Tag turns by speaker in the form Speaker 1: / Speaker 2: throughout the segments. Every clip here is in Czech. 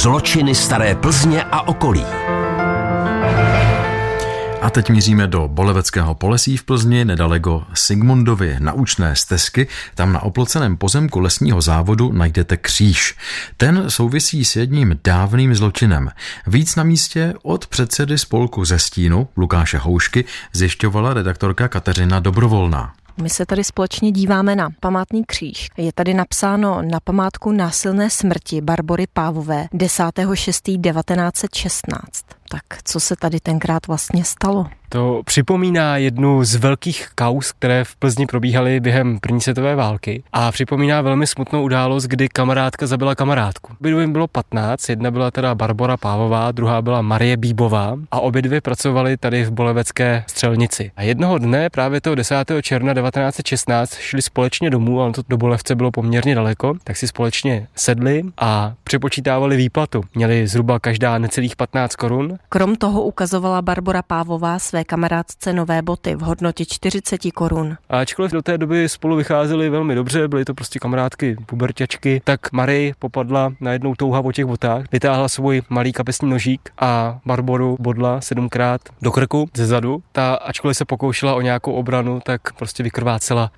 Speaker 1: Zločiny staré Plzně a okolí.
Speaker 2: A teď míříme do Boleveckého polesí v Plzni, nedaleko Sigmundovy naučné stezky. Tam na oploceném pozemku lesního závodu najdete kříž. Ten souvisí s jedním dávným zločinem. Víc na místě od předsedy spolku ze stínu Lukáše Houšky zjišťovala redaktorka Kateřina Dobrovolná.
Speaker 3: My se tady společně díváme na památný kříž. Je tady napsáno na památku násilné smrti Barbory Pávové 10.6.1916. Tak co se tady tenkrát vlastně stalo?
Speaker 4: To připomíná jednu z velkých kaus, které v Plzni probíhaly během první světové války a připomíná velmi smutnou událost, kdy kamarádka zabila kamarádku. Obě jim bylo 15, jedna byla teda Barbara Pávová, druhá byla Marie Bíbová a obě dvě pracovaly tady v Bolevecké střelnici. A jednoho dne, právě toho 10. června 1916, šli společně domů, ale to do Bolevce bylo poměrně daleko, tak si společně sedli a přepočítávali výplatu. Měli zhruba každá necelých 15 korun.
Speaker 3: Krom toho ukazovala Barbara Pávová své kamarádce nové boty v hodnotě 40 korun.
Speaker 4: A ačkoliv do té doby spolu vycházeli velmi dobře, byly to prostě kamarádky, puberťačky, tak Marie popadla na jednou touha po těch botách, vytáhla svůj malý kapesní nožík a Barboru bodla sedmkrát do krku ze zadu. Ta, ačkoliv se pokoušela o nějakou obranu, tak prostě vykrvácela.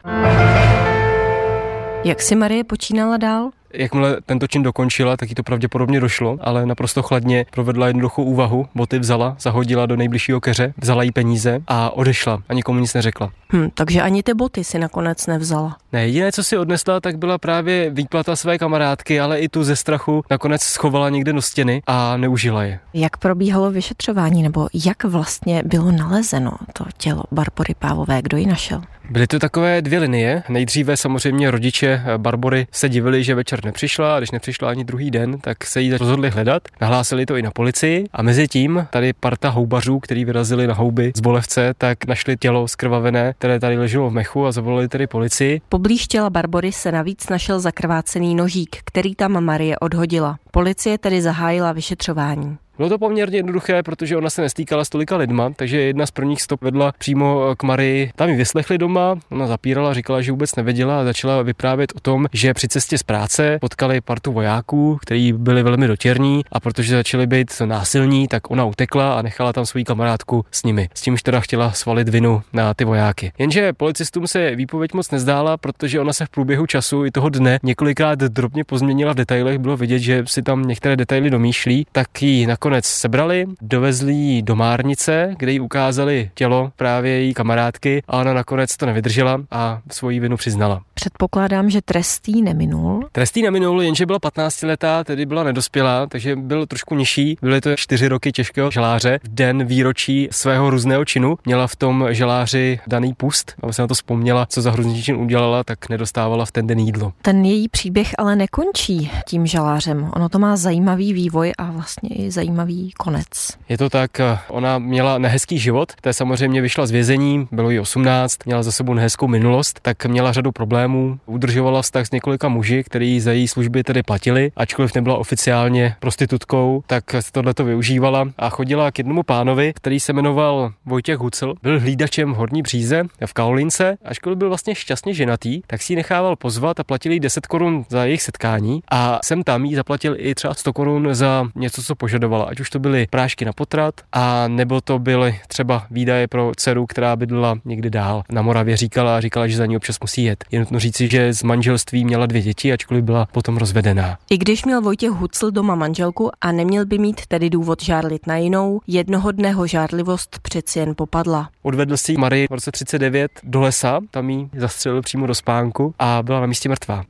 Speaker 3: Jak si Marie počínala dál?
Speaker 4: Jakmile tento čin dokončila, tak jí to pravděpodobně došlo, ale naprosto chladně provedla jednoduchou úvahu, boty vzala, zahodila do nejbližšího keře, vzala jí peníze a odešla a nikomu nic neřekla.
Speaker 3: Hm, takže ani ty boty si nakonec nevzala.
Speaker 4: Ne, jediné, co si odnesla, tak byla právě výplata své kamarádky, ale i tu ze strachu nakonec schovala někde do stěny a neužila je.
Speaker 3: Jak probíhalo vyšetřování, nebo jak vlastně bylo nalezeno to tělo Barbory Pávové, kdo ji našel?
Speaker 4: Byly to takové dvě linie. Nejdříve samozřejmě rodiče Barbory se divili, že večer nepřišla a když nepřišla ani druhý den, tak se jí rozhodli hledat. Nahlásili to i na policii a mezi tím tady parta houbařů, kteří vyrazili na houby z Bolevce, tak našli tělo skrvavené, které tady leželo v mechu a zavolali tedy policii.
Speaker 3: Poblíž těla Barbory se navíc našel zakrvácený nožík, který tam Marie odhodila. Policie tedy zahájila vyšetřování.
Speaker 4: Bylo to poměrně jednoduché, protože ona se nestýkala s tolika lidma, takže jedna z prvních stop vedla přímo k Marii. Tam ji vyslechli doma, ona zapírala, říkala, že vůbec nevěděla a začala vyprávět o tom, že při cestě z práce potkali partu vojáků, kteří byli velmi dotěrní a protože začali být násilní, tak ona utekla a nechala tam svou kamarádku s nimi. S tím, teda chtěla svalit vinu na ty vojáky. Jenže policistům se výpověď moc nezdála, protože ona se v průběhu času i toho dne několikrát drobně pozměnila v detailech. Bylo vidět, že si tam některé detaily domýšlí, tak ji nakonec nakonec sebrali, dovezli ji do Márnice, kde jí ukázali tělo právě její kamarádky a ona nakonec to nevydržela a svoji vinu přiznala.
Speaker 3: Předpokládám, že trestý neminul.
Speaker 4: Trestý neminul, jenže byla 15 letá, tedy byla nedospělá, takže byl trošku nižší. Byly to čtyři roky těžkého želáře. V den výročí svého různého činu měla v tom želáři daný pust. Aby se na to vzpomněla, co za hrůzný čin udělala, tak nedostávala v ten den jídlo.
Speaker 3: Ten její příběh ale nekončí tím želářem. Ono to má zajímavý vývoj a vlastně i zajímavý konec.
Speaker 4: Je to tak, ona měla nehezký život, té samozřejmě vyšla z vězení, bylo jí 18, měla za sebou nehezkou minulost, tak měla řadu problémů. Udržovala vztah s několika muži, kteří za její služby tedy platili, ačkoliv nebyla oficiálně prostitutkou, tak tohle to využívala a chodila k jednomu pánovi, který se jmenoval Vojtěch Hucel, byl hlídačem v Horní Příze v Kaolince, ačkoliv byl vlastně šťastně ženatý, tak si ji nechával pozvat a platil jí 10 korun za jejich setkání a sem tam jí zaplatil i třeba 100 korun za něco, co požadovala, ať už to byly prášky na potrat a nebo to byly třeba výdaje pro dceru, která bydlela někdy dál na Moravě říkala a říkala, že za ní občas musí jet. Je nutno říci, že z manželství měla dvě děti, ačkoliv byla potom rozvedená.
Speaker 3: I když měl Vojtěch Hucl doma manželku a neměl by mít tedy důvod žárlit na jinou, jednoho dne ho žárlivost přeci jen popadla.
Speaker 4: Odvedl si Marii v roce 39 do lesa, tam jí zastřelil přímo do spánku a byla na místě mrtvá.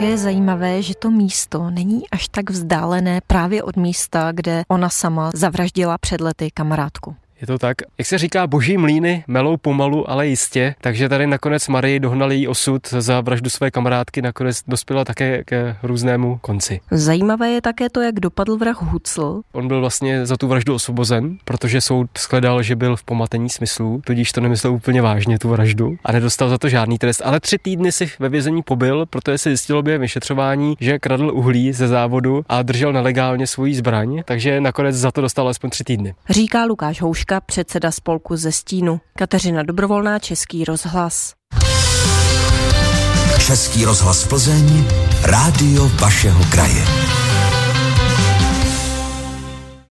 Speaker 3: Také je zajímavé, že to místo není až tak vzdálené právě od místa, kde ona sama zavraždila před lety kamarádku.
Speaker 4: Je to tak. Jak se říká, boží mlíny melou pomalu, ale jistě. Takže tady nakonec Marie dohnali její osud za vraždu své kamarádky, nakonec dospěla také ke různému konci.
Speaker 3: Zajímavé je také to, jak dopadl vrah Hucl.
Speaker 4: On byl vlastně za tu vraždu osvobozen, protože soud shledal, že byl v pomatení smyslů, tudíž to nemyslel úplně vážně tu vraždu a nedostal za to žádný trest. Ale tři týdny si ve vězení pobyl, protože se zjistilo během vyšetřování, že kradl uhlí ze závodu a držel nelegálně svoji zbraň, takže nakonec za to dostal aspoň tři týdny.
Speaker 3: Říká Lukáš Houška Houška, předseda spolku ze Stínu. Kateřina Dobrovolná, Český rozhlas.
Speaker 1: Český rozhlas Plzeň, rádio vašeho kraje.